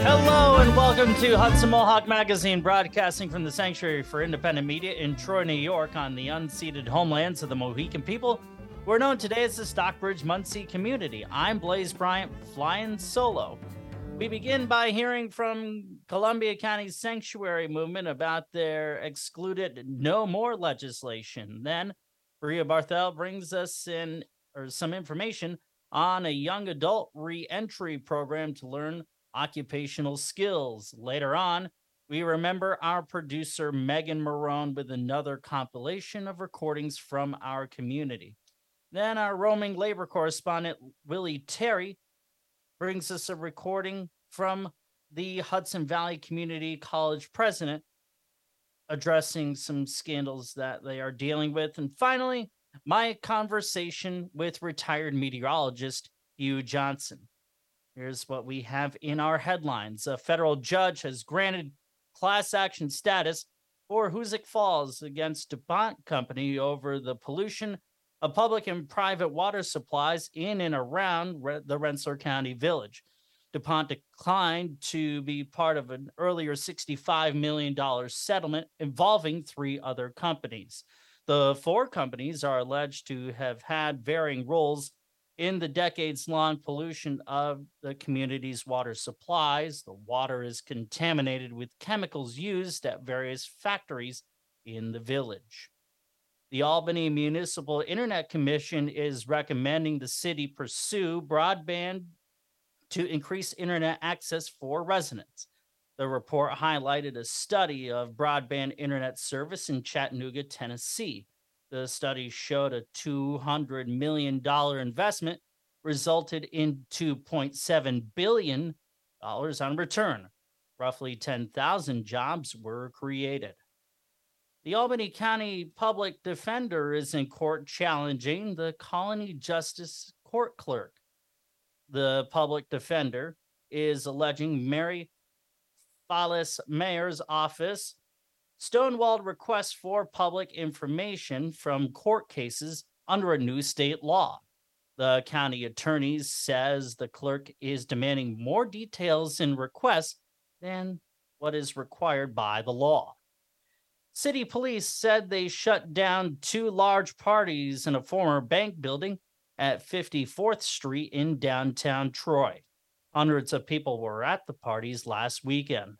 Hello and welcome to Hudson Mohawk Magazine, broadcasting from the Sanctuary for Independent Media in Troy, New York, on the unceded homelands of the Mohican people. We're known today as the Stockbridge Munsee community. I'm Blaze Bryant, flying solo. We begin by hearing from Columbia County's sanctuary movement about their excluded no more legislation. Then Bria Barthel brings us in or some information on a young adult re-entry program to learn occupational skills. Later on, we remember our producer Megan Marone with another compilation of recordings from our community. Then our roaming labor correspondent Willie Terry brings us a recording from the Hudson Valley Community College president addressing some scandals that they are dealing with. And finally, my conversation with retired meteorologist Hugh Johnson. Here's what we have in our headlines. A federal judge has granted class action status for Hoosick Falls against DuPont Company over the pollution of public and private water supplies in and around the Rensselaer County Village. DuPont declined to be part of an earlier $65 million settlement involving three other companies. The four companies are alleged to have had varying roles in the decades long pollution of the community's water supplies. The water is contaminated with chemicals used at various factories in the village. The Albany Municipal Internet Commission is recommending the city pursue broadband to increase internet access for residents. The report highlighted a study of broadband internet service in Chattanooga, Tennessee. The study showed a $200 million investment resulted in $2.7 billion on return. Roughly 10,000 jobs were created. The Albany County Public Defender is in court challenging the Colonie Justice Court Clerk. The public defender is alleging Mary Fallis Mayor's office stonewalled requests for public information from court cases under a new state law. The county attorney says the clerk is demanding more details in requests than what is required by the law. City police said they shut down two large parties in a former bank building at 54th Street in downtown Troy. Hundreds of people were at the parties last weekend.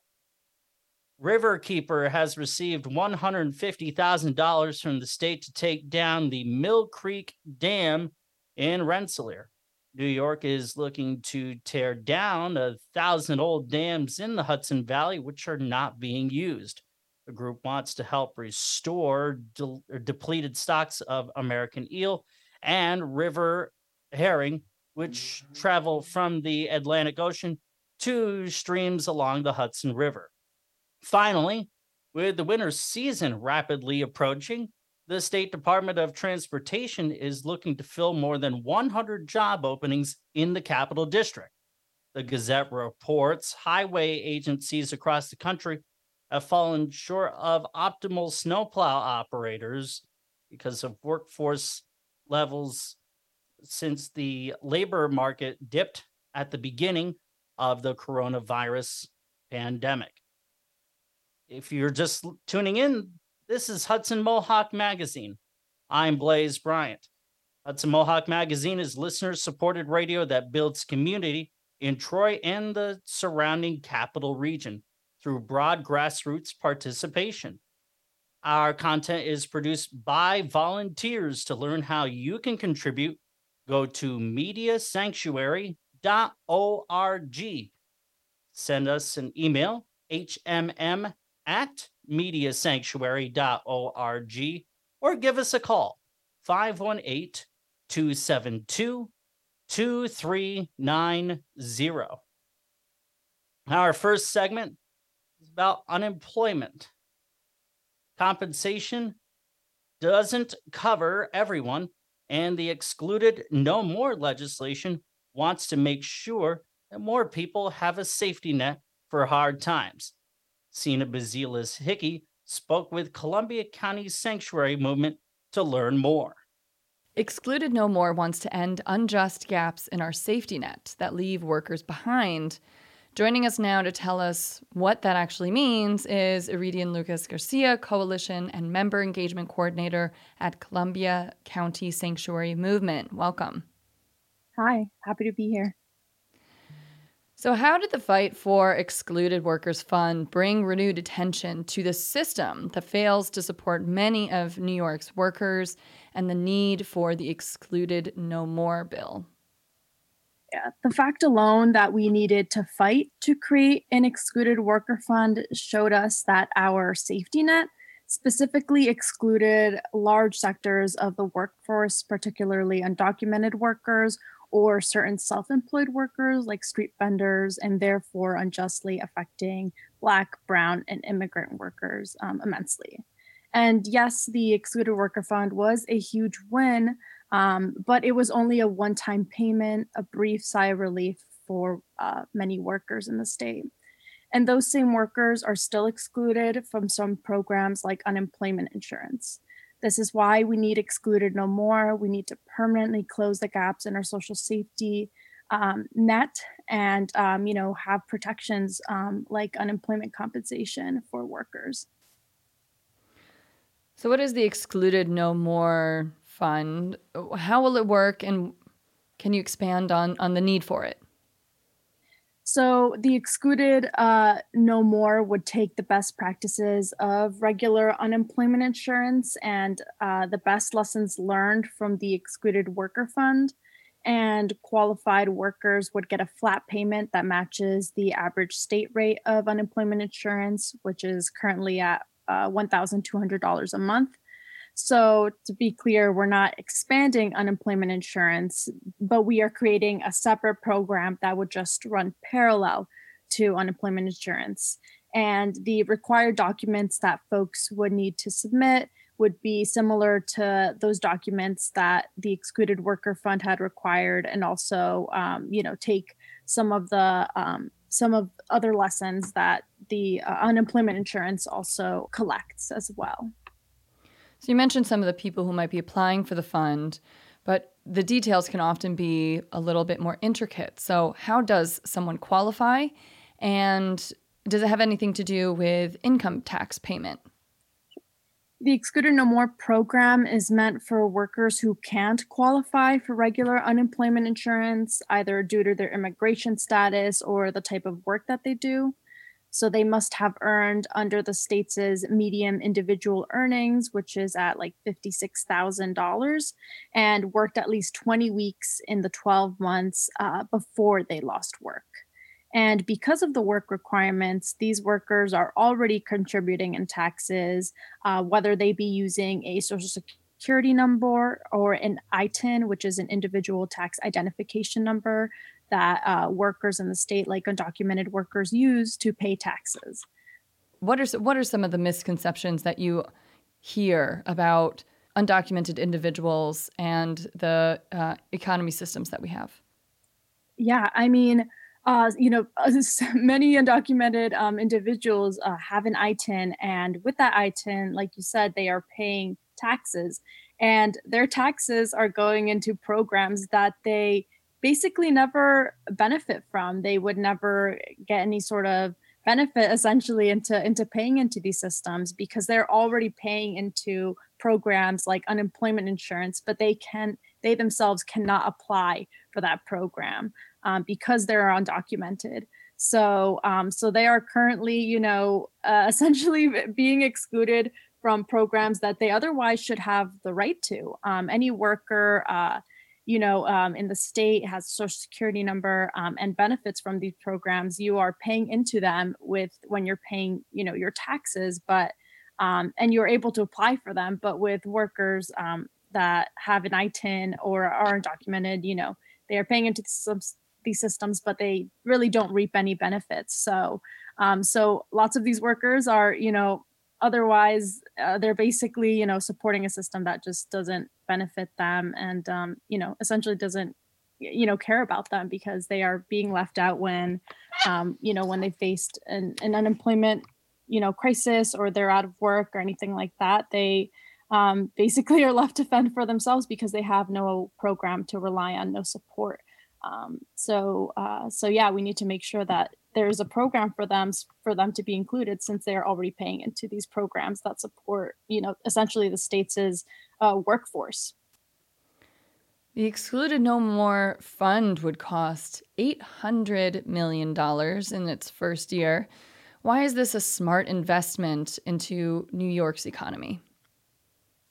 Riverkeeper has received $150,000 from the state to take down the Mill Creek Dam in Rensselaer. New York is looking to tear down a thousand old dams in the Hudson Valley, which are not being used. The group wants to help restore de- depleted stocks of American eel and river herring, which mm-hmm. travel from the Atlantic Ocean to streams along the Hudson River. Finally, with the winter season rapidly approaching, the State Department of Transportation is looking to fill more than 100 job openings in the Capital District. The Gazette reports highway agencies across the country have fallen short of optimal snowplow operators because of workforce levels since the labor market dipped at the beginning of the coronavirus pandemic. If you're just tuning in, this is Hudson Mohawk Magazine. I'm Blaze Bryant. Hudson Mohawk Magazine is listener supported radio that builds community in Troy and the surrounding capital region through broad grassroots participation. Our content is produced by volunteers. To learn how you can contribute, go to mediasanctuary.org. Send us an email, hmm at mediasanctuary.org or give us a call 518 272 2390. Our first segment about unemployment. Compensation doesn't cover everyone, and the excluded no more legislation wants to make sure that more people have a safety net for hard times. Sina Bazilis Hickey spoke with Columbia County Sanctuary Movement to learn more. Excluded No More wants to end unjust gaps in our safety net that leave workers behind. Joining us now to tell us what that actually means is Iridian Lucas Garcia, Coalition and Member Engagement Coordinator at Columbia County Sanctuary Movement. Welcome. Hi, happy to be here. So, how did the fight for Excluded Workers Fund bring renewed attention to the system that fails to support many of New York's workers and the need for the Excluded No More bill? The fact alone that we needed to fight to create an excluded worker fund showed us that our safety net specifically excluded large sectors of the workforce, particularly undocumented workers or certain self employed workers like street vendors, and therefore unjustly affecting Black, Brown, and immigrant workers um, immensely. And yes, the Excluded Worker Fund was a huge win, um, but it was only a one time payment, a brief sigh of relief for uh, many workers in the state. And those same workers are still excluded from some programs like unemployment insurance. This is why we need excluded no more. We need to permanently close the gaps in our social safety um, net and um, you know have protections um, like unemployment compensation for workers. So, what is the excluded no more fund? How will it work, and can you expand on on the need for it? So the excluded uh, no more would take the best practices of regular unemployment insurance and uh, the best lessons learned from the excluded worker fund. And qualified workers would get a flat payment that matches the average state rate of unemployment insurance, which is currently at uh, $1,200 a month. So, to be clear, we're not expanding unemployment insurance, but we are creating a separate program that would just run parallel to unemployment insurance. And the required documents that folks would need to submit would be similar to those documents that the excluded worker fund had required and also um, you know take some of the um, some of other lessons that the uh, unemployment insurance also collects as well so you mentioned some of the people who might be applying for the fund, but the details can often be a little bit more intricate. So, how does someone qualify? And does it have anything to do with income tax payment? The Excluded No More program is meant for workers who can't qualify for regular unemployment insurance, either due to their immigration status or the type of work that they do. So they must have earned under the state's medium individual earnings, which is at like $56,000, and worked at least 20 weeks in the 12 months uh, before they lost work. And because of the work requirements, these workers are already contributing in taxes, uh, whether they be using a social security number or an ITIN, which is an individual tax identification number, that uh, workers in the state, like undocumented workers, use to pay taxes. What are what are some of the misconceptions that you hear about undocumented individuals and the uh, economy systems that we have? Yeah, I mean, uh, you know, many undocumented um, individuals uh, have an ITIN, and with that ITIN, like you said, they are paying taxes, and their taxes are going into programs that they basically never benefit from. They would never get any sort of benefit essentially into into paying into these systems because they're already paying into programs like unemployment insurance but they can they themselves cannot apply for that program um, because they're undocumented so um, so they are currently you know uh, essentially being excluded from programs that they otherwise should have the right to um, any worker uh, you know, um, in the state has social security number um, and benefits from these programs, you are paying into them with when you're paying, you know, your taxes, but um, and you're able to apply for them. But with workers um, that have an ITIN or are undocumented, you know, they are paying into these systems, but they really don't reap any benefits. So, um, so lots of these workers are, you know, otherwise uh, they're basically you know supporting a system that just doesn't benefit them and um, you know essentially doesn't you know care about them because they are being left out when um, you know when they faced an, an unemployment you know crisis or they're out of work or anything like that they um, basically are left to fend for themselves because they have no program to rely on no support. Um, so uh, so yeah we need to make sure that there's a program for them for them to be included since they're already paying into these programs that support you know essentially the state's uh, workforce. The excluded no more fund would cost $800 million in its first year. Why is this a smart investment into new york's economy?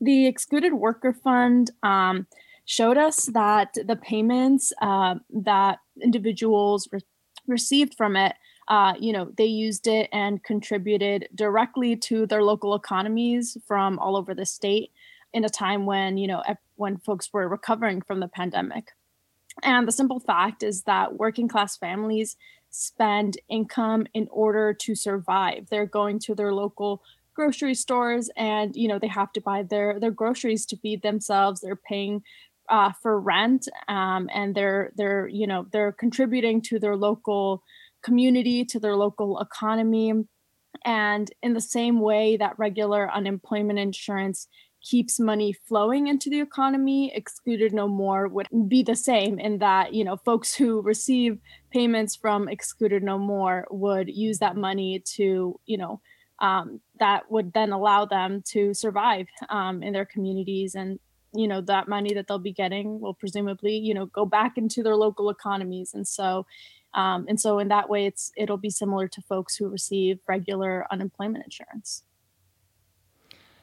The excluded worker fund um, showed us that the payments uh, that individuals re- received from it uh, you know they used it and contributed directly to their local economies from all over the state in a time when you know when folks were recovering from the pandemic. And the simple fact is that working class families spend income in order to survive. They're going to their local grocery stores and you know they have to buy their their groceries to feed themselves. They're paying uh, for rent um, and they're they're you know they're contributing to their local community to their local economy. And in the same way that regular unemployment insurance keeps money flowing into the economy excluded no more would be the same in that you know folks who receive payments from excluded no more would use that money to you know um, that would then allow them to survive um, in their communities and you know that money that they'll be getting will presumably you know go back into their local economies and so um, and so in that way it's it'll be similar to folks who receive regular unemployment insurance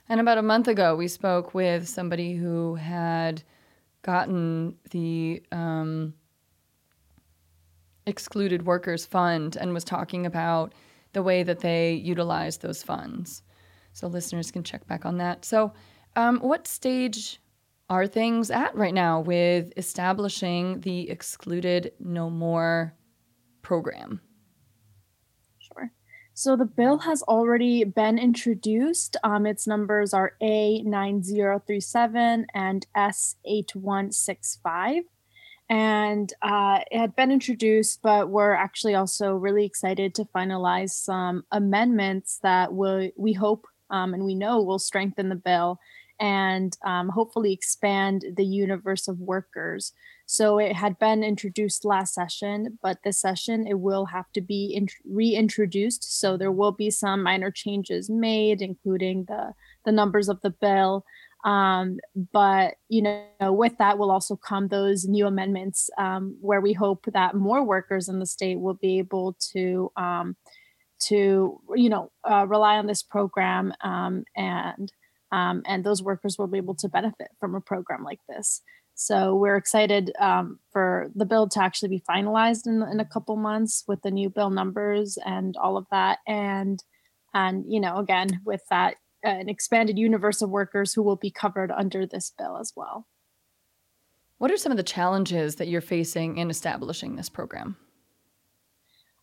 and about a month ago we spoke with somebody who had gotten the um, excluded workers fund and was talking about the way that they utilize those funds. So listeners can check back on that. So, um, what stage are things at right now with establishing the excluded no more program? Sure. So the bill has already been introduced. Um, its numbers are A9037 and S8165 and uh, it had been introduced, but we're actually also really excited to finalize some amendments that will we hope um, and we know will strengthen the bill and um, hopefully expand the universe of workers. So it had been introduced last session, but this session it will have to be in- reintroduced. So there will be some minor changes made, including the the numbers of the bill. Um, but you know, with that will also come those new amendments um, where we hope that more workers in the state will be able to um, to you know uh, rely on this program um, and um, and those workers will be able to benefit from a program like this. So we're excited um, for the bill to actually be finalized in, in a couple months with the new bill numbers and all of that. And and you know again with that an expanded universe of workers who will be covered under this bill as well. What are some of the challenges that you're facing in establishing this program?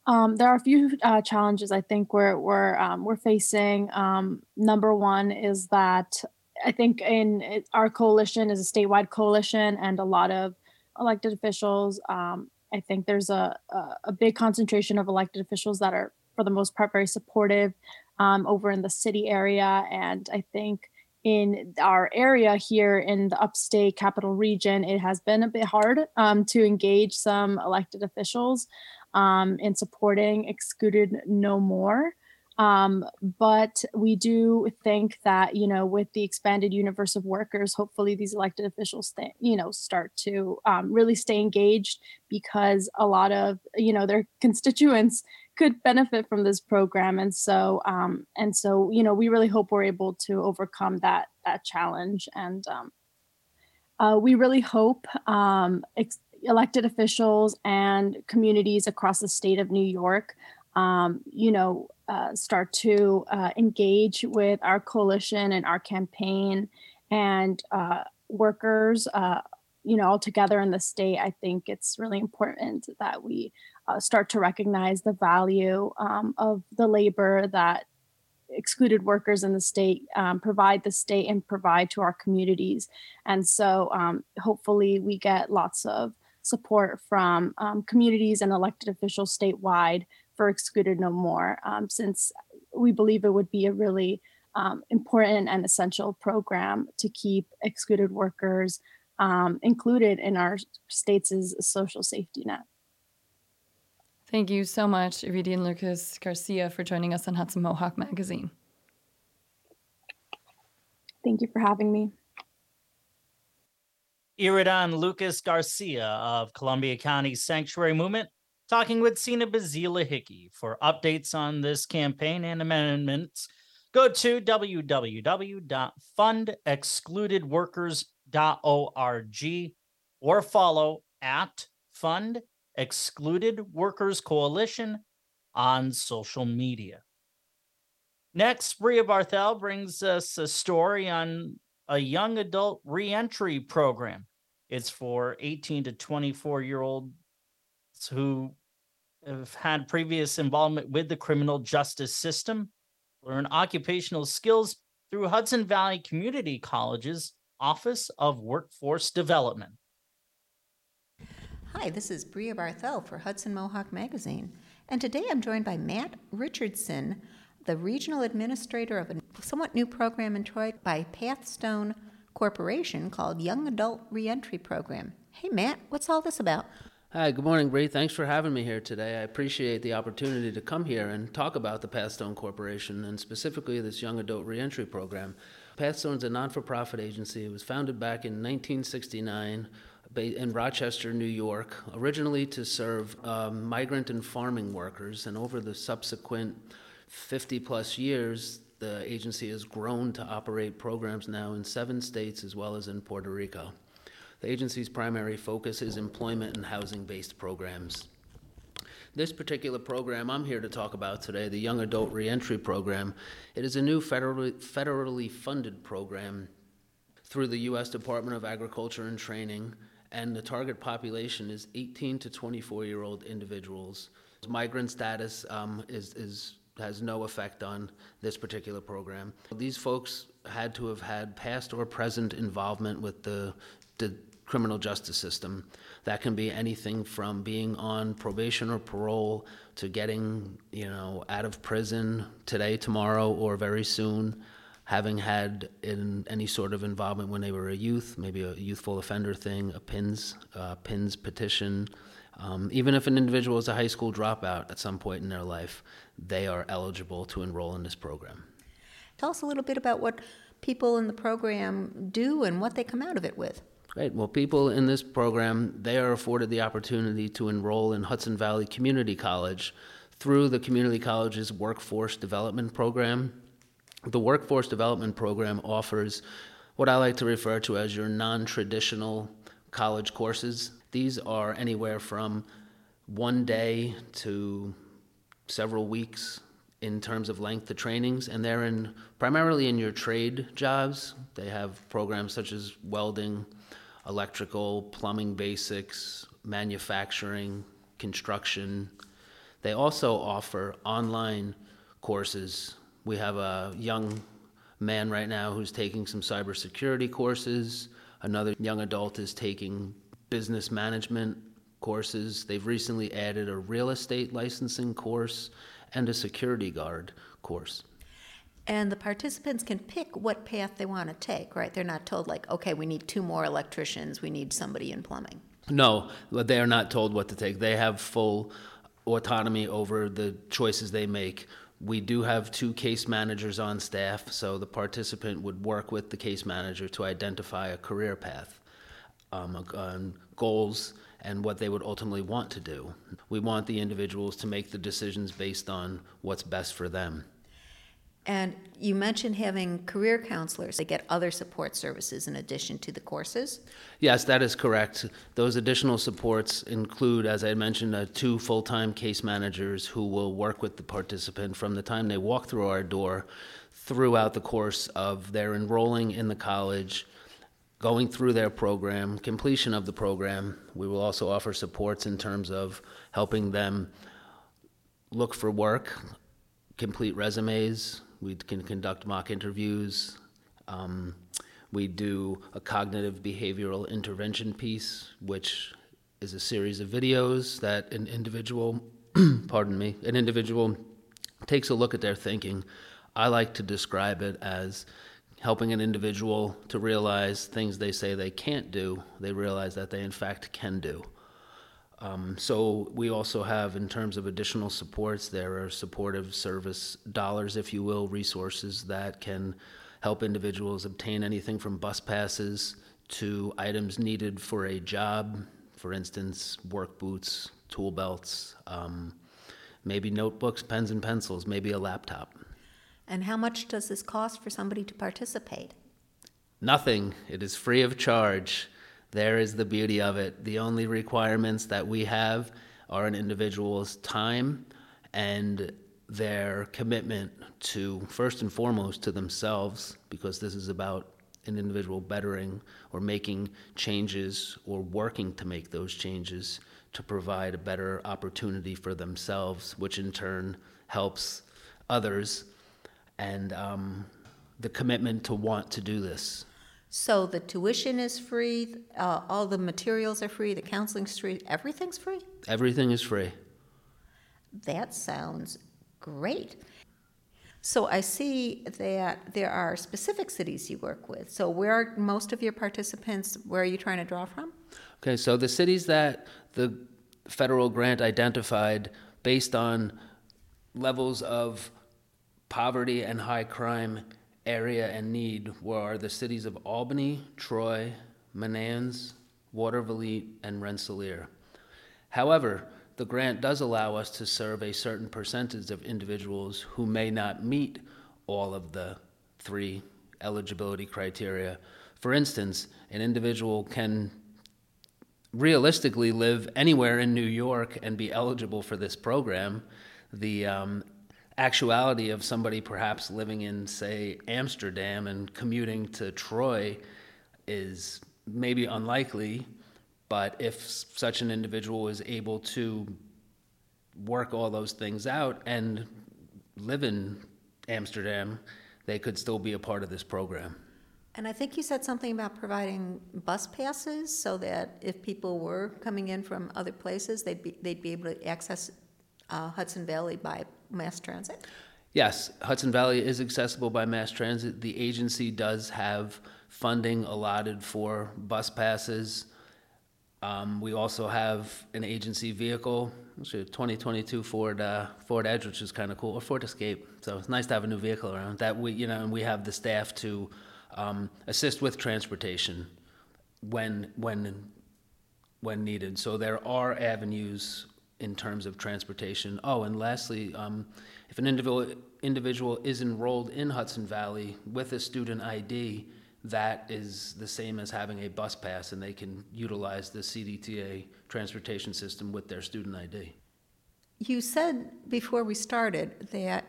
Um, there are a few uh, challenges I think we're we're um, we're facing. Um, number one is that I think in it, our coalition is a statewide coalition, and a lot of elected officials. Um, I think there's a, a, a big concentration of elected officials that are, for the most part, very supportive um, over in the city area. And I think in our area here in the upstate capital region, it has been a bit hard um, to engage some elected officials um, in supporting Excluded No More. Um, but we do think that you know with the expanded universe of workers hopefully these elected officials th- you know start to um, really stay engaged because a lot of you know their constituents could benefit from this program and so um, and so you know we really hope we're able to overcome that that challenge and um, uh, we really hope um, ex- elected officials and communities across the state of new york um, you know uh, start to uh, engage with our coalition and our campaign and uh, workers uh, you know all together in the state i think it's really important that we uh, start to recognize the value um, of the labor that excluded workers in the state um, provide the state and provide to our communities. And so um, hopefully we get lots of support from um, communities and elected officials statewide for excluded no more um, since we believe it would be a really um, important and essential program to keep excluded workers um, included in our state's social safety net. Thank you so much, Iridian Lucas Garcia, for joining us on Hudson Mohawk Magazine. Thank you for having me. Iridian Lucas Garcia of Columbia County Sanctuary Movement talking with Sina Bazila Hickey. For updates on this campaign and amendments, go to www.fundexcludedworkers.org or follow at Fund Excluded Workers Coalition on social media. Next, Bria Barthel brings us a story on a young adult reentry program. It's for 18 to 24 year olds who have had previous involvement with the criminal justice system, learn occupational skills through Hudson Valley Community College's Office of Workforce Development. Hi, this is Bria Barthel for Hudson Mohawk Magazine, and today I'm joined by Matt Richardson, the regional administrator of a somewhat new program in Troy by Pathstone Corporation called Young Adult Reentry Program. Hey, Matt, what's all this about? Hi, good morning, Bree. Thanks for having me here today. I appreciate the opportunity to come here and talk about the Pathstone Corporation and specifically this Young Adult Reentry Program. Pathstone is a non for profit agency. It was founded back in 1969 in Rochester, New York, originally to serve um, migrant and farming workers. And over the subsequent 50 plus years, the agency has grown to operate programs now in seven states as well as in Puerto Rico. The agency's primary focus is employment and housing based programs. This particular program I'm here to talk about today, the Young Adult Reentry Program, it is a new federally, federally funded program through the U.S. Department of Agriculture and Training and the target population is 18 to 24 year old individuals. Migrant status um, is, is, has no effect on this particular program. These folks had to have had past or present involvement with the, the criminal justice system. That can be anything from being on probation or parole to getting, you know, out of prison today, tomorrow, or very soon having had in any sort of involvement when they were a youth, maybe a youthful offender thing, a PINS, uh, PINS petition. Um, even if an individual is a high school dropout at some point in their life, they are eligible to enroll in this program. Tell us a little bit about what people in the program do and what they come out of it with. Great. Well, people in this program, they are afforded the opportunity to enroll in Hudson Valley Community College through the community college's workforce development program. The Workforce Development Program offers what I like to refer to as your non traditional college courses. These are anywhere from one day to several weeks in terms of length of trainings, and they're in primarily in your trade jobs. They have programs such as welding, electrical, plumbing basics, manufacturing, construction. They also offer online courses we have a young man right now who's taking some cybersecurity courses. Another young adult is taking business management courses. They've recently added a real estate licensing course and a security guard course. And the participants can pick what path they want to take, right? They're not told, like, okay, we need two more electricians, we need somebody in plumbing. No, they are not told what to take. They have full autonomy over the choices they make. We do have two case managers on staff, so the participant would work with the case manager to identify a career path, um, on goals, and what they would ultimately want to do. We want the individuals to make the decisions based on what's best for them. And you mentioned having career counselors. They get other support services in addition to the courses? Yes, that is correct. Those additional supports include, as I mentioned, uh, two full time case managers who will work with the participant from the time they walk through our door throughout the course of their enrolling in the college, going through their program, completion of the program. We will also offer supports in terms of helping them look for work, complete resumes, we can conduct mock interviews. Um, we do a cognitive behavioral intervention piece, which is a series of videos that an individual, pardon me, an individual takes a look at their thinking. I like to describe it as helping an individual to realize things they say they can't do, they realize that they in fact can do. Um, so we also have, in terms of additional supports, there are supportive service dollars, if you will, resources that can help individuals obtain anything from bus passes to items needed for a job, for instance, work boots, tool belts, um, maybe notebooks, pens and pencils, maybe a laptop. And how much does this cost for somebody to participate? Nothing. It is free of charge. There is the beauty of it. The only requirements that we have are an individual's time and their commitment to, first and foremost, to themselves, because this is about an individual bettering or making changes or working to make those changes to provide a better opportunity for themselves, which in turn helps others and um, the commitment to want to do this. So the tuition is free, uh, all the materials are free, the counseling's free, everything's free? Everything is free. That sounds great. So I see that there are specific cities you work with. So where are most of your participants, where are you trying to draw from? Okay, so the cities that the federal grant identified based on levels of poverty and high crime area and need were the cities of Albany, Troy, Menands, Watervliet, and Rensselaer. However, the grant does allow us to serve a certain percentage of individuals who may not meet all of the three eligibility criteria. For instance, an individual can realistically live anywhere in New York and be eligible for this program. The um, actuality of somebody perhaps living in, say, Amsterdam and commuting to Troy is maybe unlikely, but if such an individual is able to work all those things out and live in Amsterdam, they could still be a part of this program. And I think you said something about providing bus passes so that if people were coming in from other places, they'd be, they'd be able to access uh, Hudson Valley by mass transit? Yes, Hudson Valley is accessible by mass transit. The agency does have funding allotted for bus passes. Um, we also have an agency vehicle, it's a 2022 Ford uh, Ford Edge, which is kind of cool, or Ford Escape. So it's nice to have a new vehicle around. That we, you know, and we have the staff to um, assist with transportation when when when needed. So there are avenues in terms of transportation. Oh, and lastly, um, if an individual, individual is enrolled in Hudson Valley with a student ID, that is the same as having a bus pass, and they can utilize the CDTA transportation system with their student ID. You said before we started that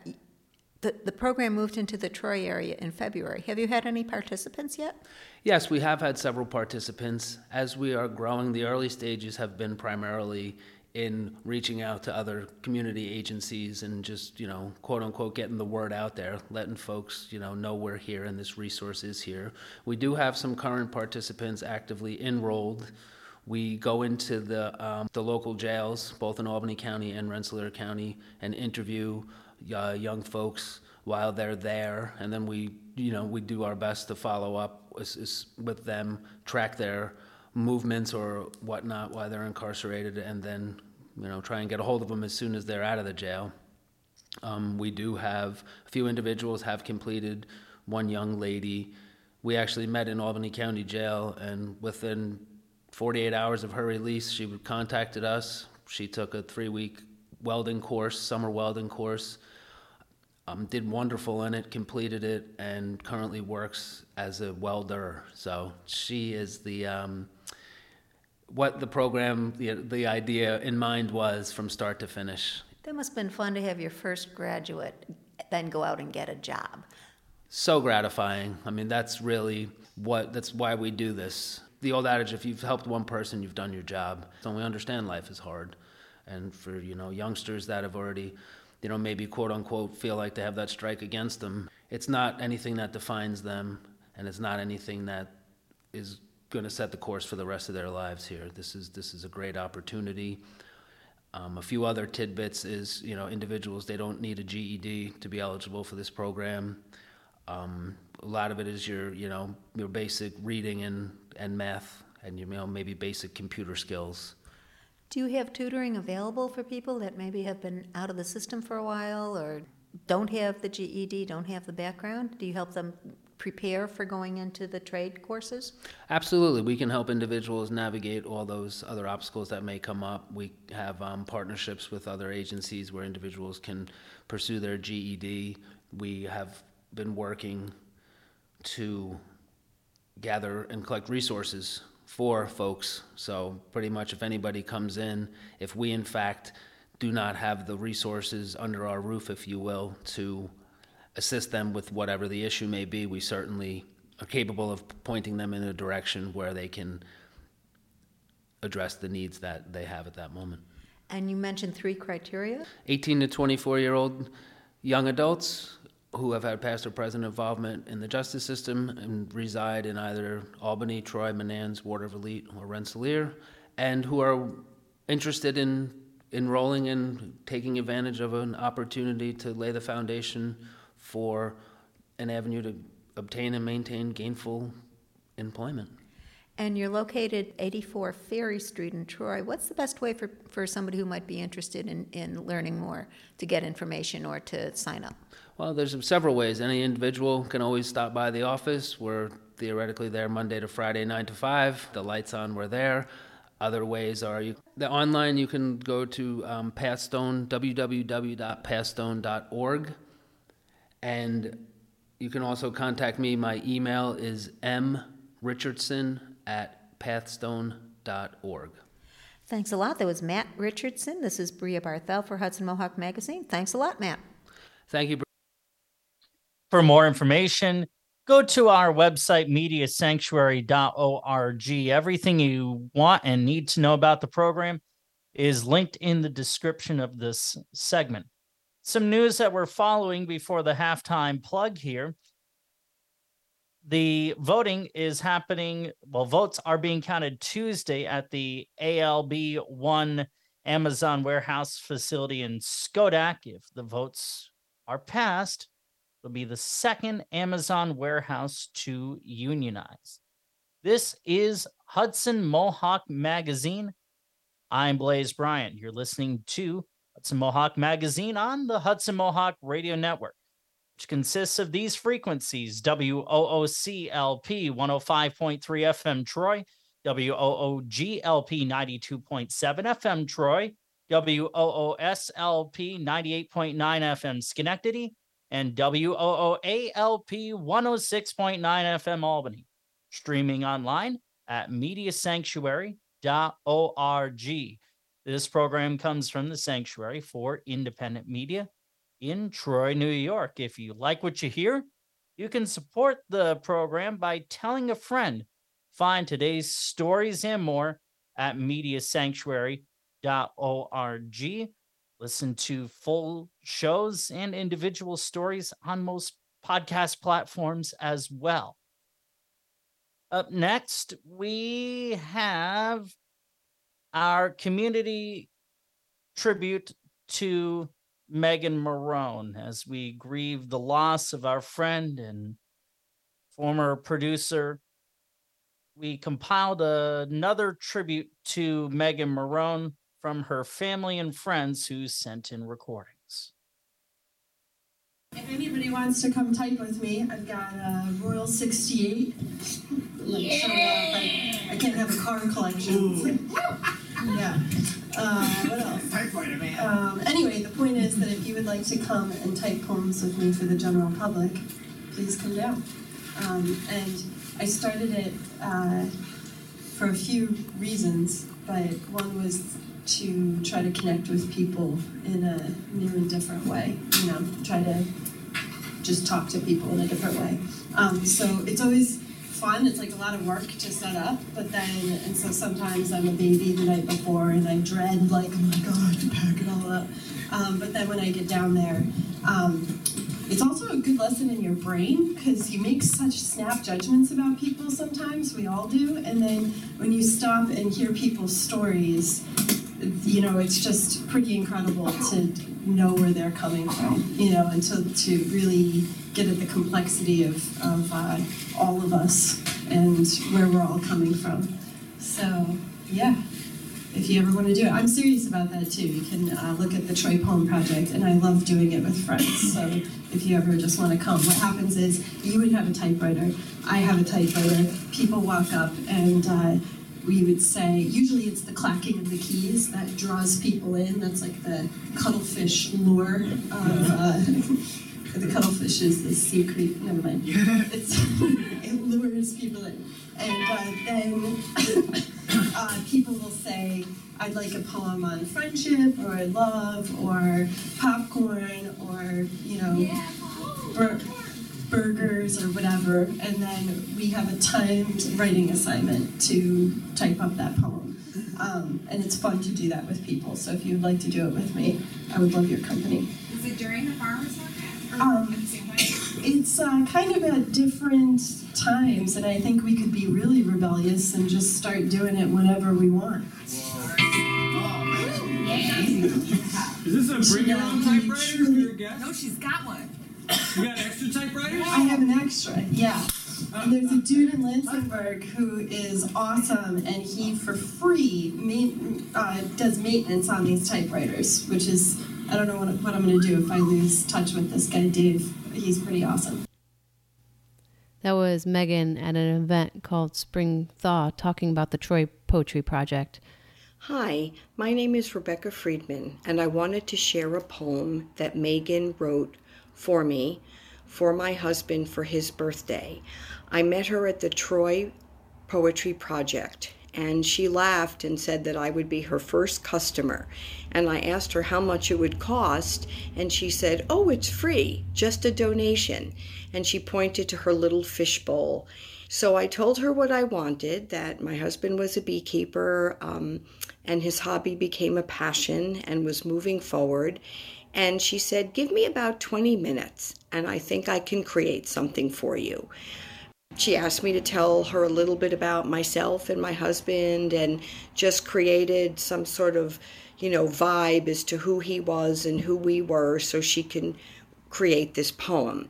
the, the program moved into the Troy area in February. Have you had any participants yet? Yes, we have had several participants. As we are growing, the early stages have been primarily in reaching out to other community agencies and just, you know, quote unquote, getting the word out there, letting folks, you know, know we're here and this resource is here. We do have some current participants actively enrolled. We go into the, um, the local jails, both in Albany County and Rensselaer County, and interview uh, young folks while they're there. And then we, you know, we do our best to follow up with them, track their movements or whatnot while they're incarcerated, and then you know try and get a hold of them as soon as they're out of the jail. Um, we do have a few individuals have completed. One young lady, we actually met in Albany County Jail, and within 48 hours of her release, she contacted us. She took a three-week welding course, summer welding course. Um, did wonderful in it, completed it, and currently works as a welder. So she is the um, what the program, the, the idea in mind was from start to finish. That must have been fun to have your first graduate then go out and get a job. So gratifying. I mean, that's really what, that's why we do this. The old adage, if you've helped one person, you've done your job. So we understand life is hard. And for, you know, youngsters that have already, you know, maybe quote unquote feel like they have that strike against them, it's not anything that defines them and it's not anything that is going to set the course for the rest of their lives here. This is this is a great opportunity. Um, a few other tidbits is, you know, individuals, they don't need a GED to be eligible for this program. Um, a lot of it is your, you know, your basic reading and, and math and, you know, maybe basic computer skills. Do you have tutoring available for people that maybe have been out of the system for a while or don't have the GED, don't have the background? Do you help them prepare for going into the trade courses? Absolutely. We can help individuals navigate all those other obstacles that may come up. We have um, partnerships with other agencies where individuals can pursue their GED. We have been working to gather and collect resources for folks. So, pretty much, if anybody comes in, if we in fact do not have the resources under our roof, if you will, to assist them with whatever the issue may be, we certainly are capable of pointing them in a direction where they can address the needs that they have at that moment. And you mentioned three criteria? 18 to 24 year old young adults who have had past or present involvement in the justice system and reside in either Albany, Troy, Menands, Watervliet, or Rensselaer, and who are interested in enrolling and taking advantage of an opportunity to lay the foundation for an avenue to obtain and maintain gainful employment. And you're located 84 Ferry Street in Troy. What's the best way for, for somebody who might be interested in, in learning more to get information or to sign up? Well, there's several ways. Any individual can always stop by the office. We're theoretically there Monday to Friday, 9 to 5. The lights on, we're there. Other ways are you, the online, you can go to um, Pathstone, www.pathstone.org. And you can also contact me. My email is mrichardson at pathstone.org. Thanks a lot. That was Matt Richardson. This is Bria Barthel for Hudson Mohawk Magazine. Thanks a lot, Matt. Thank you. For more information, go to our website, mediasanctuary.org. Everything you want and need to know about the program is linked in the description of this segment. Some news that we're following before the halftime plug here. The voting is happening, well, votes are being counted Tuesday at the ALB 1 Amazon warehouse facility in Schodack. If the votes are passed, it'll be the second Amazon warehouse to unionize. This is Hudson Mohawk Magazine. I'm Blaze Bryant. You're listening to Hudson Mohawk Magazine on the Hudson Mohawk Radio Network, which consists of these frequencies WOOCLP 105.3 FM Troy, WOOGLP 92.7 FM Troy, WOOSLP 98.9 FM Schenectady, and WOOALP 106.9 FM Albany. Streaming online at mediasanctuary.org. This program comes from the Sanctuary for Independent Media in Troy, New York. If you like what you hear, you can support the program by telling a friend. Find today's stories and more at mediasanctuary.org. Listen to full shows and individual stories on most podcast platforms as well. Up next, we have our community tribute to Megan Marone as we grieve the loss of our friend and former producer. We compiled another tribute to Megan Marone from her family and friends who sent in recordings. If anybody wants to come type with me, I've got a Royal 68. Like, show off. I, I can't have a car collection. Yeah. Uh, what else? Typewriter man. Um, anyway, the point is that if you would like to come and type poems with me for the general public, please come down. Um, and I started it uh, for a few reasons, but one was to try to connect with people in a new and different way. You know, try to just talk to people in a different way. Um, so it's always fun. It's like a lot of work to set up, but then, and so sometimes I'm a baby the night before and I dread, like, oh my God, to pack it all up. Um, but then when I get down there, um, it's also a good lesson in your brain because you make such snap judgments about people sometimes, we all do. And then when you stop and hear people's stories, you know, it's just pretty incredible to know where they're coming from, you know, and to, to really get at the complexity of, of uh, all of us and where we're all coming from. So, yeah, if you ever want to do it, I'm serious about that too. You can uh, look at the Troy Poem Project, and I love doing it with friends. So, if you ever just want to come, what happens is you would have a typewriter, I have a typewriter, people walk up, and uh, we would say, usually it's the clacking of the keys that draws people in. That's like the cuttlefish lure of. Uh, the cuttlefish is the sea creature. Never mind. It's, it lures people in, and uh, then uh, people will say, "I'd like a poem on friendship, or love, or popcorn, or you know, bur- burgers, or whatever." And then we have a timed writing assignment to type up that poem, um, and it's fun to do that with people. So if you'd like to do it with me, I would love your company. Is it during the farmer's market Um, at the same time? It's uh, kind of at different times, and I think we could be really rebellious and just start doing it whenever we want. Is this a bring your own typewriter for your guest? No, she's got one. You got extra typewriters? I have an extra, yeah. And there's a dude in Lansingburgh who is awesome, and he, for free, ma- uh, does maintenance on these typewriters, which is, I don't know what, what I'm going to do if I lose touch with this guy, Dave. He's pretty awesome. That was Megan at an event called Spring Thaw talking about the Troy Poetry Project. Hi, my name is Rebecca Friedman, and I wanted to share a poem that Megan wrote for me for my husband for his birthday. I met her at the Troy Poetry Project, and she laughed and said that I would be her first customer. And I asked her how much it would cost, and she said, Oh, it's free, just a donation. And she pointed to her little fishbowl. So I told her what I wanted that my husband was a beekeeper um, and his hobby became a passion and was moving forward. And she said, Give me about 20 minutes and I think I can create something for you. She asked me to tell her a little bit about myself and my husband and just created some sort of, you know, vibe as to who he was and who we were so she can create this poem.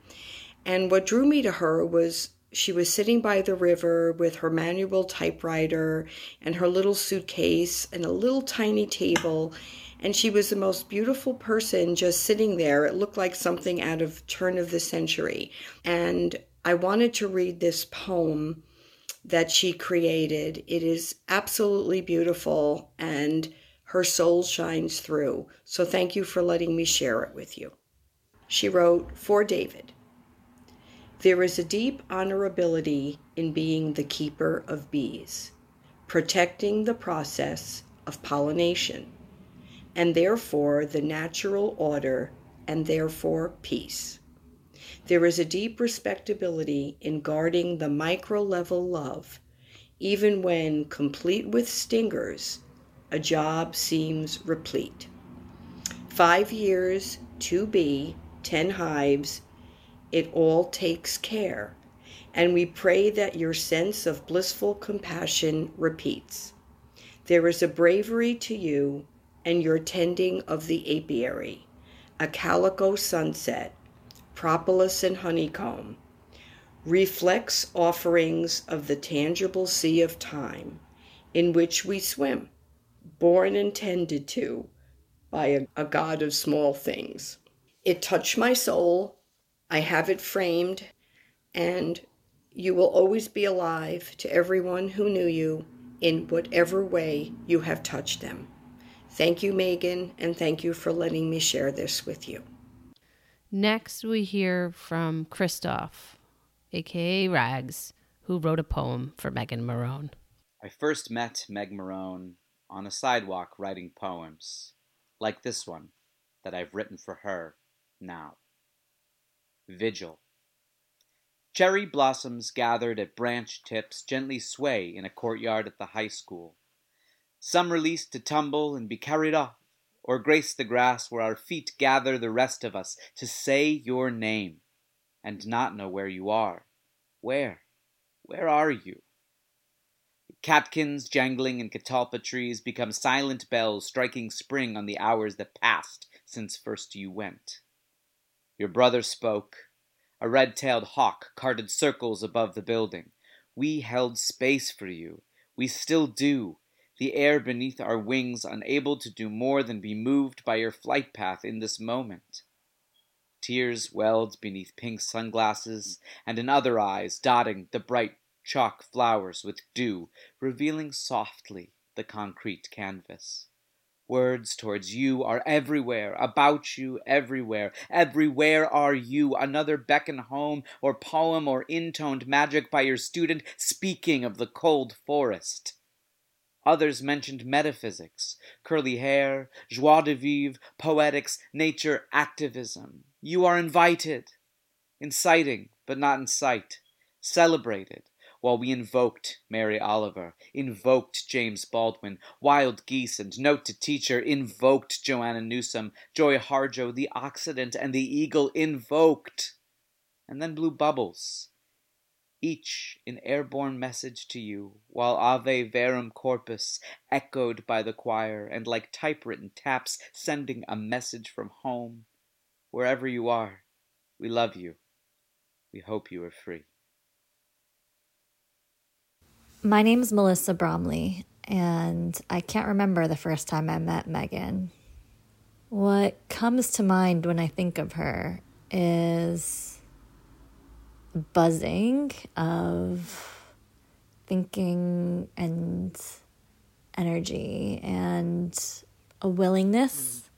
And what drew me to her was she was sitting by the river with her manual typewriter and her little suitcase and a little tiny table. And she was the most beautiful person just sitting there. It looked like something out of turn of the century. And I wanted to read this poem that she created. It is absolutely beautiful and her soul shines through. So thank you for letting me share it with you. She wrote, For David. There is a deep honorability in being the keeper of bees, protecting the process of pollination, and therefore the natural order, and therefore peace. There is a deep respectability in guarding the micro level love, even when, complete with stingers, a job seems replete. Five years, two bee, ten hives, it all takes care, and we pray that your sense of blissful compassion repeats. There is a bravery to you and your tending of the apiary, a calico sunset, propolis and honeycomb, reflex offerings of the tangible sea of time in which we swim, born and tended to by a, a God of small things. It touched my soul. I have it framed, and you will always be alive to everyone who knew you in whatever way you have touched them. Thank you, Megan, and thank you for letting me share this with you. Next, we hear from Christoph, aka Rags, who wrote a poem for Megan Marone. I first met Meg Marone on a sidewalk writing poems, like this one that I've written for her now. Vigil. Cherry blossoms gathered at branch tips gently sway in a courtyard at the high school. Some released to tumble and be carried off, or grace the grass where our feet gather the rest of us to say your name and not know where you are. Where? Where are you? Catkins jangling in catalpa trees become silent bells striking spring on the hours that passed since first you went. Your brother spoke. A red tailed hawk carted circles above the building. We held space for you. We still do. The air beneath our wings, unable to do more than be moved by your flight path in this moment. Tears welled beneath pink sunglasses, and in other eyes, dotting the bright chalk flowers with dew, revealing softly the concrete canvas. Words towards you are everywhere, about you everywhere. Everywhere are you, another beckon home, or poem or intoned magic by your student speaking of the cold forest. Others mentioned metaphysics, curly hair, joie de vivre, poetics, nature activism. You are invited, inciting, but not in sight, celebrated, while we invoked Mary Oliver, invoked James Baldwin, Wild Geese and Note to Teacher, invoked Joanna Newsom, Joy Harjo, The Occident, and the Eagle invoked, and then blew bubbles, each an airborne message to you, while Ave Verum Corpus echoed by the choir, and like typewritten taps sending a message from home. Wherever you are, we love you. We hope you are free. My name is Melissa Bromley, and I can't remember the first time I met Megan. What comes to mind when I think of her is buzzing of thinking and energy and a willingness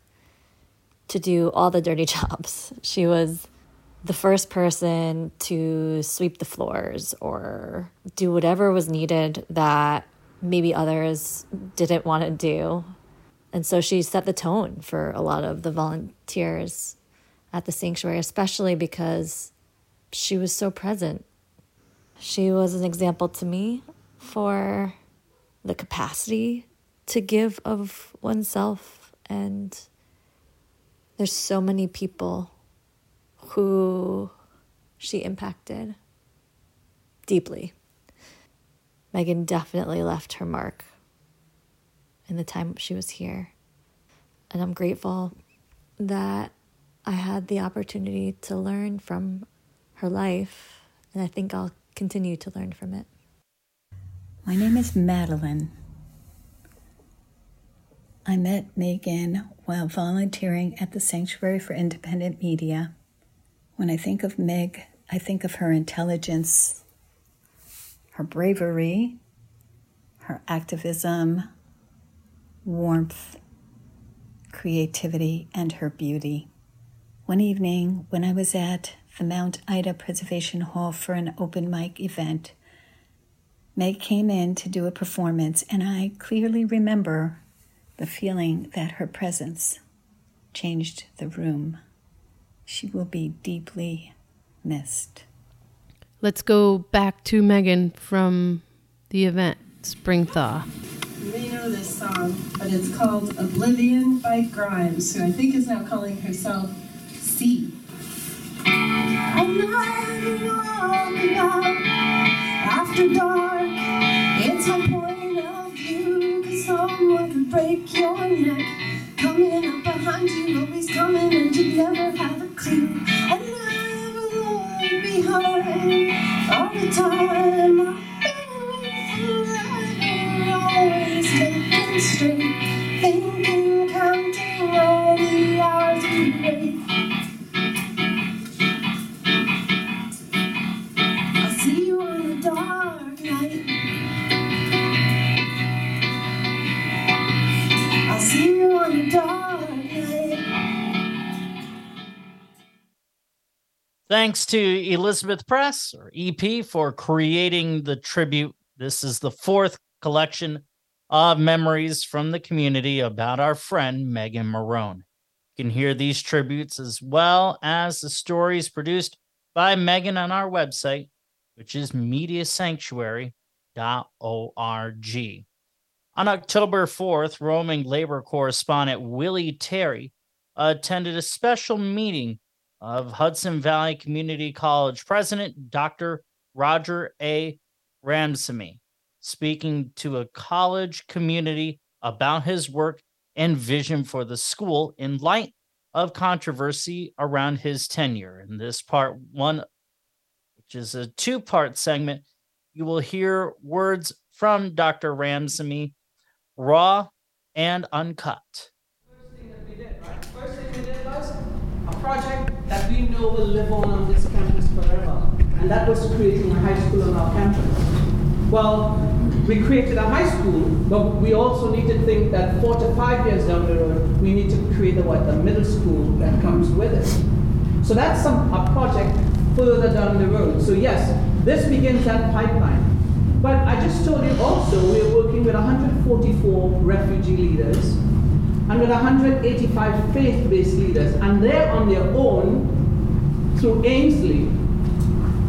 to do all the dirty jobs. She was the first person to sweep the floors or do whatever was needed that maybe others didn't want to do. And so she set the tone for a lot of the volunteers at the sanctuary, especially because she was so present. She was an example to me for the capacity to give of oneself. And there's so many people who she impacted deeply. Megan definitely left her mark in the time she was here. And I'm grateful that I had the opportunity to learn from her life, and I think I'll continue to learn from it. My name is Madeline. I met Megan while volunteering at the Sanctuary for Independent Media when I think of Meg, I think of her intelligence, her bravery, her activism, warmth, creativity, and her beauty. One evening, when I was at the Mount Ida Preservation Hall for an open mic event, Meg came in to do a performance, and I clearly remember the feeling that her presence changed the room. She will be deeply missed. Let's go back to Megan from the event, Spring Thaw. You may know this song, but it's called Oblivion by Grimes, who I think is now calling herself C. After dark, it's my point of view, someone could break your neck. Coming up behind you, always coming, and you never have a clue. Look behind all the time. To Elizabeth Press or EP for creating the tribute. This is the fourth collection of memories from the community about our friend Megan Marone. You can hear these tributes as well as the stories produced by Megan on our website, which is mediasanctuary.org. On October 4th, roaming labor correspondent Willie Terry attended a special meeting of Hudson Valley Community College President Dr. Roger A. Ramsammy, speaking to a college community about his work and vision for the school in light of controversy around his tenure. In this part one, which is a two part segment, you will hear words from Dr. Ramsammy, raw and uncut. First thing that we did, right? First thing we did was a project that we know will live on on this campus forever, and that was creating a high school on our campus. Well, we created a high school, but we also need to think that four to five years down the road, we need to create a, what, a middle school that comes with it. So that's some, a project further down the road. So yes, this begins that pipeline. But I just told you also we're working with 144 refugee leaders and with 185 faith-based leaders, and they're on their own through Ainsley.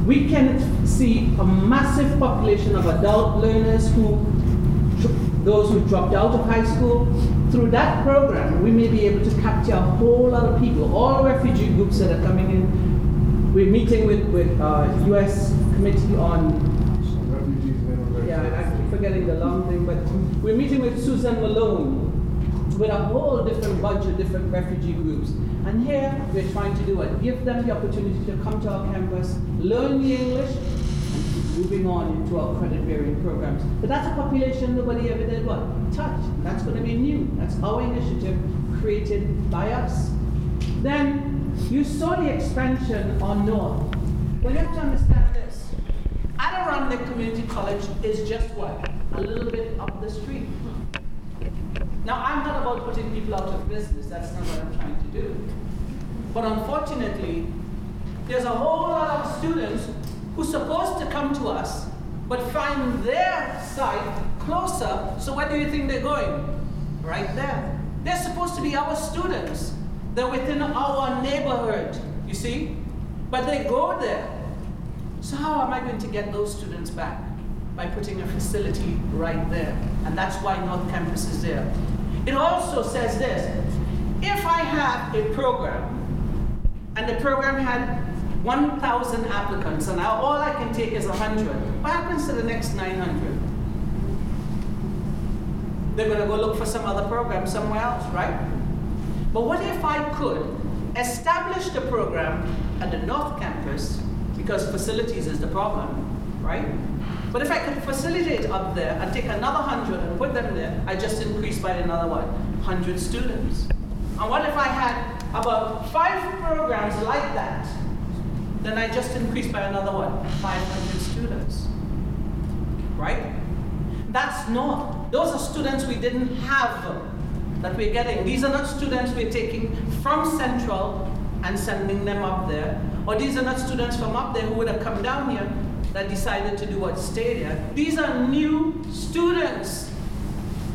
We can see a massive population of adult learners who, those who dropped out of high school. Through that program, we may be able to capture a whole lot of people, all refugee groups that are coming in. We're meeting with, with uh, U.S. Committee on yeah, I'm forgetting the long thing, but we're meeting with Susan Malone with a whole different bunch of different refugee groups. And here we're trying to do it, give them the opportunity to come to our campus, learn the English, and keep moving on into our credit bearing programs. But that's a population nobody ever did what? Touch. That's going to be new. That's our initiative created by us. Then you saw the expansion on North. Well, you have to understand this. Adirondack Community College is just what? A little bit up the street. Now, I'm not about putting people out of business, that's not what I'm trying to do. But unfortunately, there's a whole lot of students who's supposed to come to us, but find their site closer, so where do you think they're going? Right there. They're supposed to be our students. They're within our neighborhood, you see? But they go there. So how am I going to get those students back? By putting a facility right there. And that's why North Campus is there. It also says this, if I have a program, and the program had 1,000 applicants, and all I can take is 100, what happens to the next 900? They're going to go look for some other program somewhere else, right? But what if I could establish the program at the North Campus, because facilities is the problem, right? But if I could facilitate up there and take another 100 and put them there, I just increased by another what? 100 students. And what if I had about five programs like that? Then I just increased by another what? 500 students. Right? That's not. Those are students we didn't have that we're getting. These are not students we're taking from Central and sending them up there. Or these are not students from up there who would have come down here that decided to do what stay there. These are new students.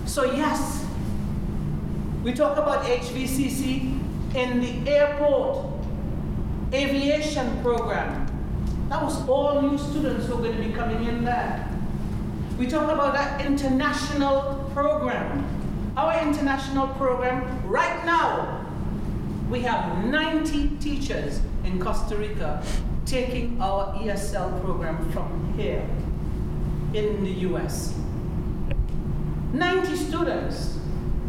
So yes, we talk about HVCC in the airport aviation program. That was all new students who are going to be coming in there. We talk about that international program. Our international program right now, we have 90 teachers in Costa Rica taking our ESL program from here in the US. 90 students.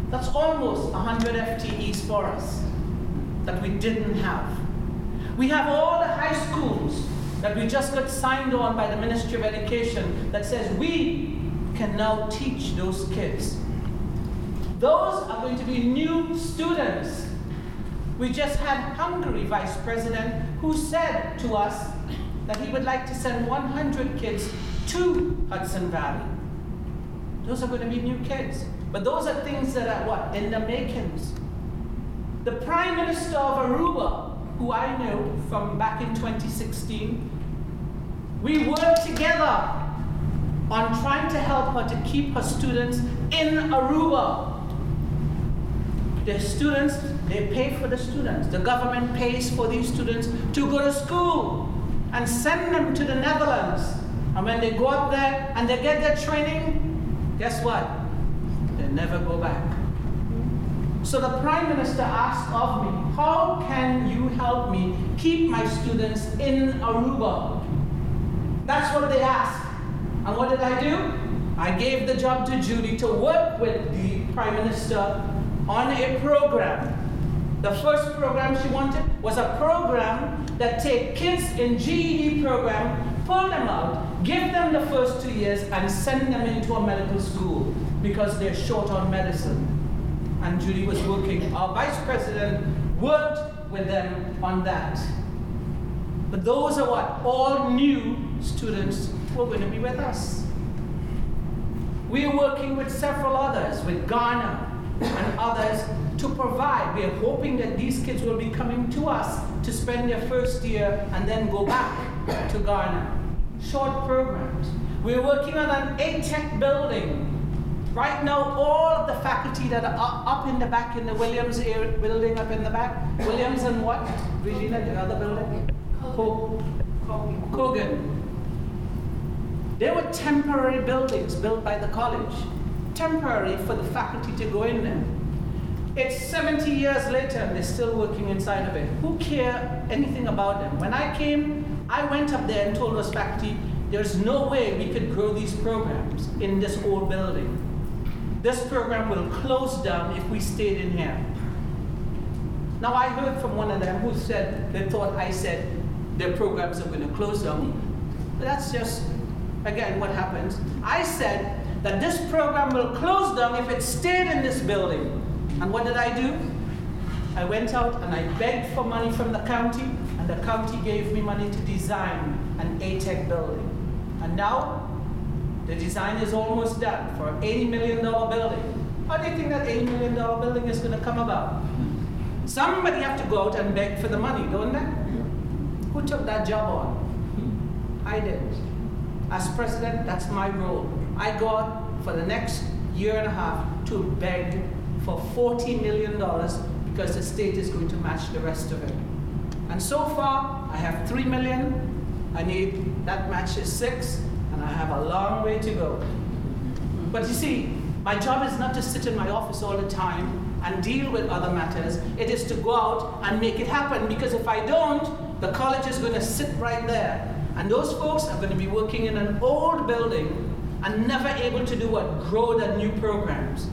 That's almost 100 FTEs for us that we didn't have. We have all the high schools that we just got signed on by the Ministry of Education that says we can now teach those kids. Those are going to be new students. We just had Hungary vice president who said to us that he would like to send 100 kids to Hudson Valley. Those are going to be new kids. But those are things that are what? In the makings. The Prime Minister of Aruba, who I know from back in 2016, we worked together on trying to help her to keep her students in Aruba. The students, they pay for the students. The government pays for these students to go to school and send them to the Netherlands. And when they go up there and they get their training, guess what? They never go back. So the Prime Minister asked of me, how can you help me keep my students in Aruba? That's what they asked. And what did I do? I gave the job to Judy to work with the Prime Minister on a program. The first program she wanted was a program that take kids in GED program, pull them out, give them the first two years, and send them into a medical school because they're short on medicine. And Judy was working. Our vice president worked with them on that. But those are what all new students who are going to be with us. We are working with several others, with Ghana and others, to provide. We are hoping that these kids will be coming to us to spend their first year and then go back to Ghana. Short programs. We're working on an ATEC building. Right now, all of the faculty that are up in the back in the Williams area, building up in the back, Williams and what? Regina, the other building? Cogan. They were temporary buildings built by the college, temporary for the faculty to go in there. It's 70 years later and they're still working inside of it. Who care anything about them? When I came, I went up there and told us faculty, there's no way we could grow these programs in this old building. This program will close down if we stayed in here. Now I heard from one of them who said they thought I said their programs are going to close down. But that's just, again, what happens. I said that this program will close down if it stayed in this building. And what did I do? I went out and I begged for money from the county, and the county gave me money to design an ATEC building. And now, the design is almost done for an $80 million building. How do you think that $80 million building is going to come about? Somebody have to go out and beg for the money, don't they? Who took that job on? I did. As president, that's my role. I go out for the next year and a half to beg for $40 million because the state is going to match the rest of it. And so far, I have 3 million. I need, that matches six, and I have a long way to go. But you see, my job is not to sit in my office all the time and deal with other matters. It is to go out and make it happen because if I don't, the college is going to sit right there. And those folks are going to be working in an old building and never able to do what? Grow the new programs.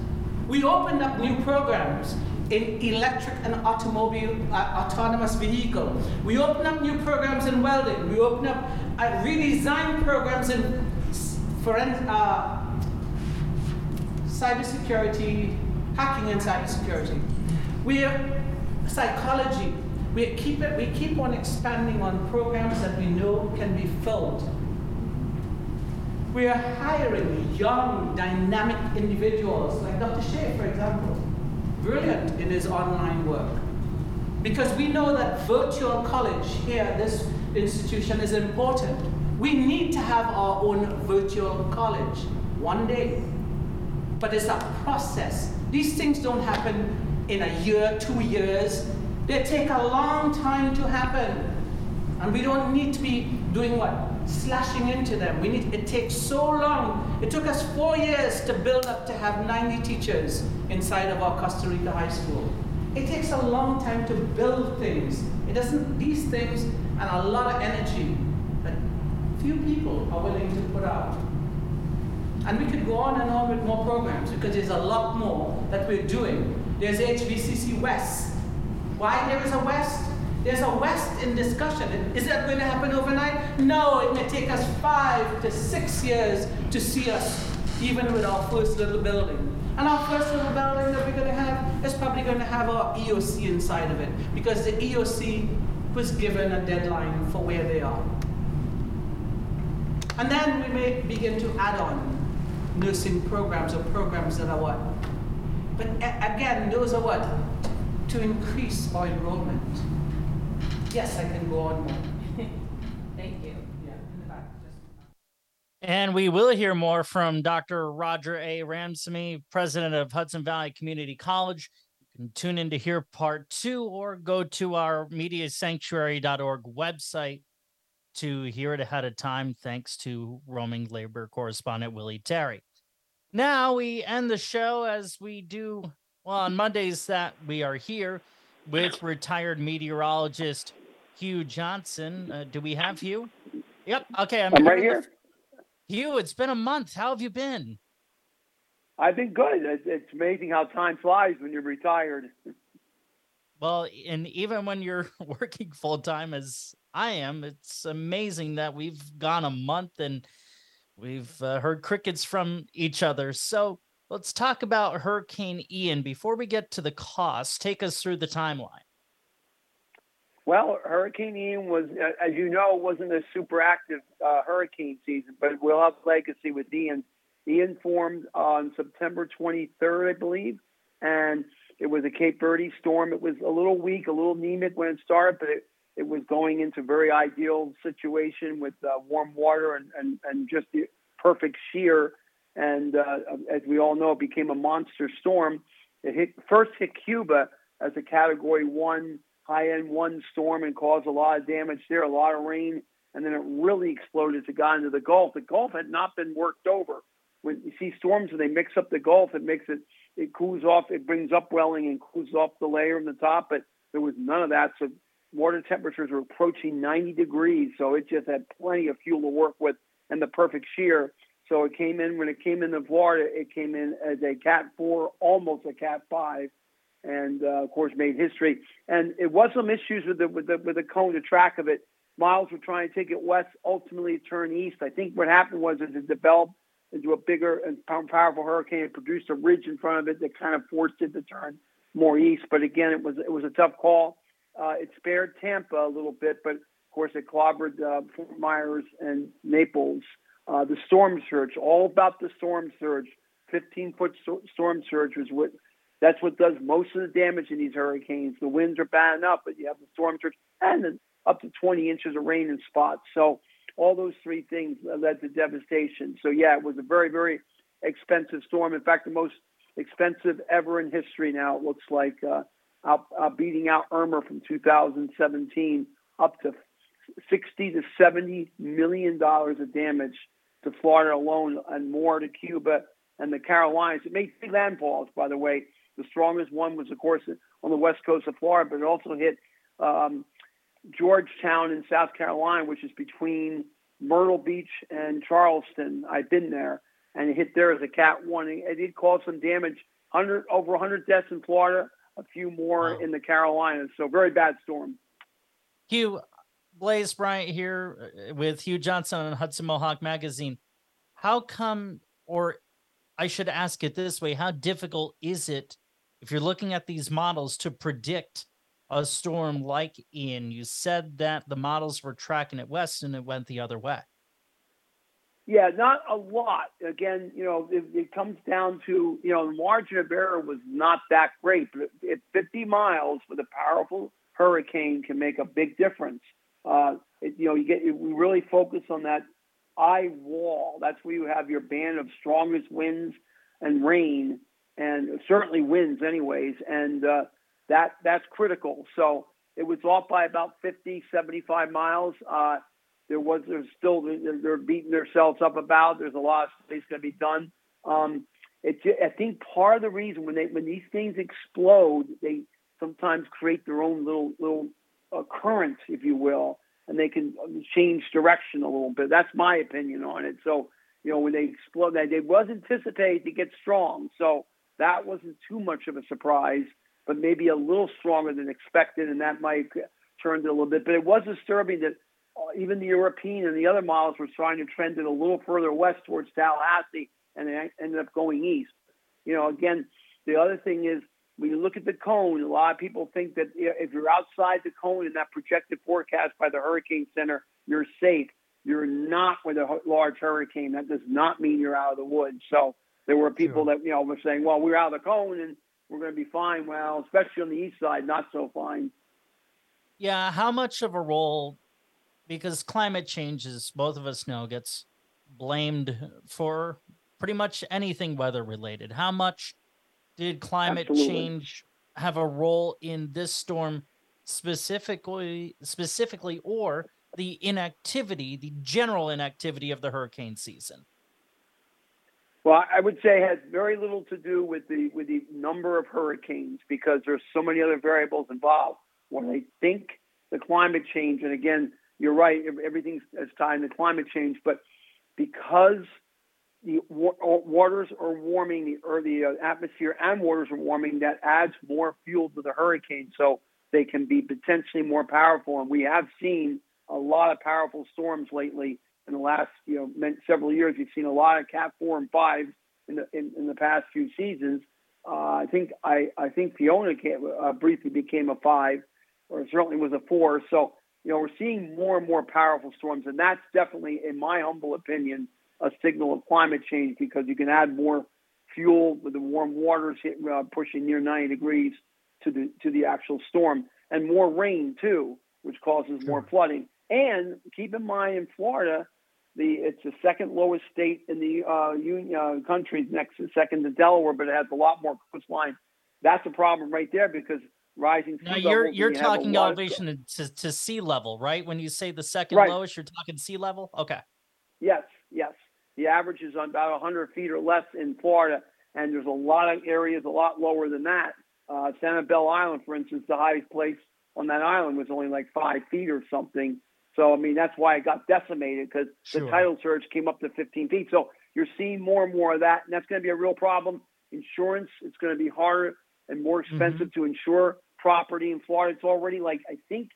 We opened up new programs in electric and automobile uh, autonomous vehicle. We opened up new programs in welding. We opened up uh, redesigned programs in forensic, uh, cybersecurity, hacking and cybersecurity. We're psychology. We keep it. We keep on expanding on programs that we know can be filled. We are hiring young, dynamic individuals, like Dr. Shea, for example, brilliant in his online work. Because we know that virtual college here, this institution, is important. We need to have our own virtual college one day. But it's a process. These things don't happen in a year, two years. They take a long time to happen. And we don't need to be doing what? Slashing into them. We need, it takes so long. It took us four years to build up to have 90 teachers inside of our Costa Rica high school. It takes a long time to build things. It doesn't, these things, and a lot of energy that few people are willing to put out. And we could go on and on with more programs because there's a lot more that we're doing. There's HVCC West. Why there is a West? There's a West in discussion. Is that going to happen overnight? No, it may take us five to six years to see us, even with our first little building. And our first little building that we're going to have is probably going to have our EOC inside of it because the EOC was given a deadline for where they are. And then we may begin to add on nursing programs or programs that are what? But again, those are what? To increase our enrollment. Yes, I can go on more. Thank you. Yeah, in the back. And we will hear more from Dr. Roger A. Ramsammy, president of Hudson Valley Community College. You can tune in to hear part two or go to our mediasanctuary.org website to hear it ahead of time, thanks to roaming labor correspondent Willie Terry. Now we end the show as we do well on Mondays that we are here with retired meteorologist Hugh Johnson. Uh, do we have Hugh? Yep. Okay. I'm, I'm right here. Hugh, it's been a month. How have you been? I've been good. It's, amazing how time flies when you're retired. Well, and even when you're working full time as I am, it's amazing that we've gone a month and we've uh, heard crickets from each other. So let's talk about Hurricane Ian. Before we get to the cost, take us through the timeline. Well, Hurricane Ian was, as you know, wasn't a super active uh, hurricane season, but we'll have legacy with Ian. Ian formed on September 23rd, I believe, and it was a Cape Verde storm. It was a little weak, a little anemic when it started, but it, it was going into very ideal situation with uh, warm water and, and, and just the perfect shear. And uh, as we all know, it became a monster storm. It hit, first hit Cuba as a Category One high end one storm and caused a lot of damage there, a lot of rain, and then it really exploded to go into the Gulf. The Gulf had not been worked over. When you see storms and they mix up the Gulf, it makes it it cools off, it brings upwelling and cools off the layer on the top, but there was none of that. So water temperatures were approaching 90 degrees, so it just had plenty of fuel to work with and the perfect shear. So it came in when it came into Florida, it came in as a Cat 4, almost a Cat 5 and uh, of course made history. And it was some issues with the with the with the cone, the track of it. Miles were trying to take it west, ultimately it turned east. I think what happened was it developed into a bigger and powerful hurricane, it produced a ridge in front of it that kind of forced it to turn more east. But again, it was it was a tough call. Uh, it spared Tampa a little bit, but of course it clobbered uh, Fort Myers and Naples. Uh, the storm surge, all about the storm surge. 15 foot storm surge was what that's what does most of the damage in these hurricanes. The winds are bad enough, but you have the storm surge and up to 20 inches of rain in spots. So all those three things led to devastation. So yeah, it was a very, very expensive storm. In fact, the most expensive ever in history. Now it looks like uh, uh, beating out Irma from 2017, up to 60 to 70 million dollars of damage to Florida alone, and more to Cuba and the Carolinas. It made three landfalls, by the way. The strongest one was, of course, on the west coast of Florida, but it also hit um, Georgetown in South Carolina, which is between Myrtle Beach and Charleston. I've been there, and it hit there as a Cat One. It did cause some damage. Hundred over 100 deaths in Florida, a few more wow. in the Carolinas. So very bad storm. Hugh Blaze Bryant here uh, with Hugh Johnson on Hudson Mohawk Magazine. How come, or I should ask it this way: How difficult is it if you're looking at these models to predict a storm like Ian, you said that the models were tracking it west and it went the other way. Yeah, not a lot. Again, you know, it, it comes down to, you know, the margin of error was not that great, but at 50 miles with a powerful hurricane can make a big difference. Uh, it, you know, you get we really focus on that eye wall. That's where you have your band of strongest winds and rain and certainly wins anyways. And uh, that that's critical. So it was off by about 50, 75 miles. Uh, there was there's still they're beating themselves up about. There's a lot of studies going to be done. Um, it, I think part of the reason when they when these things explode, they sometimes create their own little little uh, currents, if you will, and they can change direction a little bit. That's my opinion on it. So you know when they explode, they, they was anticipated to get strong. So that wasn't too much of a surprise, but maybe a little stronger than expected, and that might turn it a little bit. But it was disturbing that uh, even the European and the other models were trying to trend it a little further west towards Tallahassee, and they ended up going east. You know, again, the other thing is when you look at the cone, a lot of people think that if you're outside the cone in that projected forecast by the Hurricane Center, you're safe. You're not with a large hurricane. That does not mean you're out of the woods. So there were people that you know were saying, "Well, we're out of the cone and we're going to be fine." Well, especially on the east side, not so fine. Yeah, how much of a role? Because climate change, as both of us know, gets blamed for pretty much anything weather related. How much did climate Absolutely. change have a role in this storm specifically? Specifically, or the inactivity, the general inactivity of the hurricane season? Well, I would say it has very little to do with the with the number of hurricanes because there's so many other variables involved. When I think the climate change, and again, you're right, everything's is tied to climate change, but because the wa- waters are warming, the, or the uh, atmosphere and waters are warming, that adds more fuel to the hurricane, so they can be potentially more powerful. And we have seen a lot of powerful storms lately in the last, you know, several years. We've seen a lot of Cat four and five in the in, in the past few seasons. Uh, I think I I think Fiona came, uh, briefly became a five, or certainly was a four. So you know we're seeing more and more powerful storms, and that's definitely, in my humble opinion, a signal of climate change because you can add more fuel with the warm waters hit, uh, pushing near 90 degrees to the to the actual storm, and more rain too, which causes more flooding. And keep in mind, in Florida, the it's the second lowest state in the uh, union uh, country, next second to Delaware, but it has a lot more coastline. That's a problem right there because rising sea Now you're you're and you have a talking of- elevation to, to sea level, right? When you say the second Right. lowest, you're talking sea level. Okay. Yes, yes. The average is on about 100 feet or less in Florida, and there's a lot of areas a lot lower than that. Uh, Sanibel Island, for instance, the highest place on that island was only like five feet or something. So, I mean, that's why it got decimated because the Sure. tidal surge came up to 15 feet. So you're seeing more and more of that, and that's going to be a real problem. Insurance, it's going to be harder and more expensive to insure property in Florida. It's already like, I think,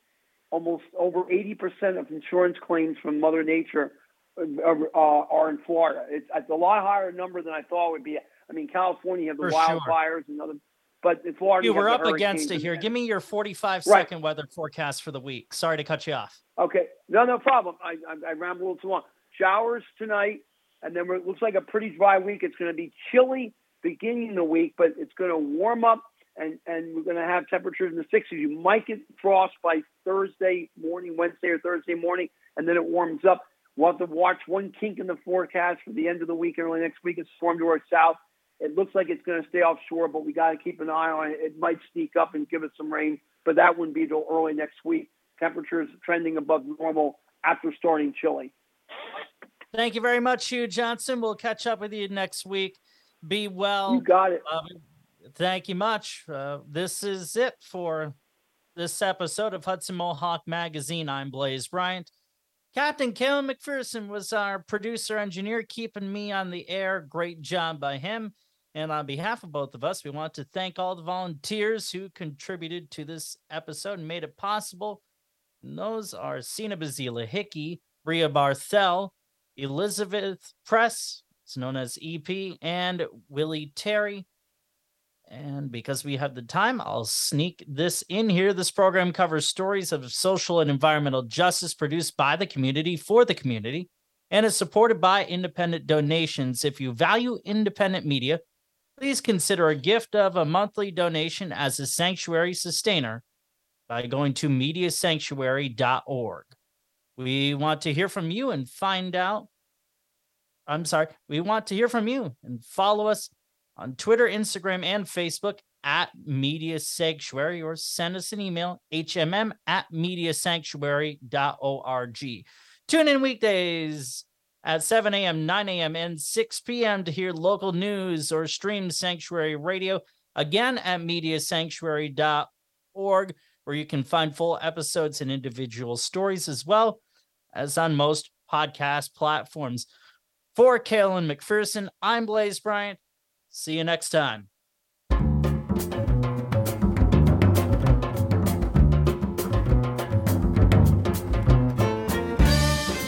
almost over 80% of insurance claims from Mother Nature uh, uh, are in Florida. It's, it's a lot higher number than I thought it would be. I mean, California, you have the For sure. wildfires and other, but Florida, You we're up against it here. Give me your 45 Right. second weather forecast for the week. Sorry to cut you off. Okay, no, no problem. I, I, I rambled a little too long. Showers tonight, and then it looks like a pretty dry week. It's going to be chilly beginning of the week, but it's going to warm up, and, and we're going to have temperatures in the 60s. You might get frost by Thursday morning, Wednesday or Thursday morning, and then it warms up. We'll have to watch one kink in the forecast for the end of the week and early next week. It's storm to our south. It looks like it's going to stay offshore, but we got to keep an eye on it. It might sneak up and give us some rain, but that wouldn't be till early next week. Temperatures trending above normal after starting chilly. Thank you very much, Hugh Johnson. We'll catch up with you next week. Be well. You got it. Um, thank you much. Uh, this is it for this episode of Hudson Mohawk Magazine. I'm Blaze Bryant. Captain Kalen McPherson was our producer engineer, keeping me on the air. Great job by him. And on behalf of both of us, we want to thank all the volunteers who contributed to this episode and made it possible. And those are Sina Bazila Hickey, Bria Barthel, Elizabeth Press, it's known as EP, and Willie Terry. And because we have the time, I'll sneak this in here. This program covers stories of social and environmental justice produced by the community for the community and is supported by independent donations. If you value independent media, please consider a gift of a monthly donation as a sanctuary sustainer by going to mediasanctuary.org. We want to hear from you and find out. I'm sorry, we want to hear from you and follow us on Twitter, Instagram, and Facebook at Media Sanctuary or send us an email, hmm at mediasanctuary.org. Tune in weekdays at 7 a.m., 9 a.m., and 6 p.m. to hear local news or stream Sanctuary Radio again at mediasanctuary.org, where you can find full episodes and individual stories as well as on most podcast platforms. For Kalen McPherson, I'm Blaze Bryant. See you next time.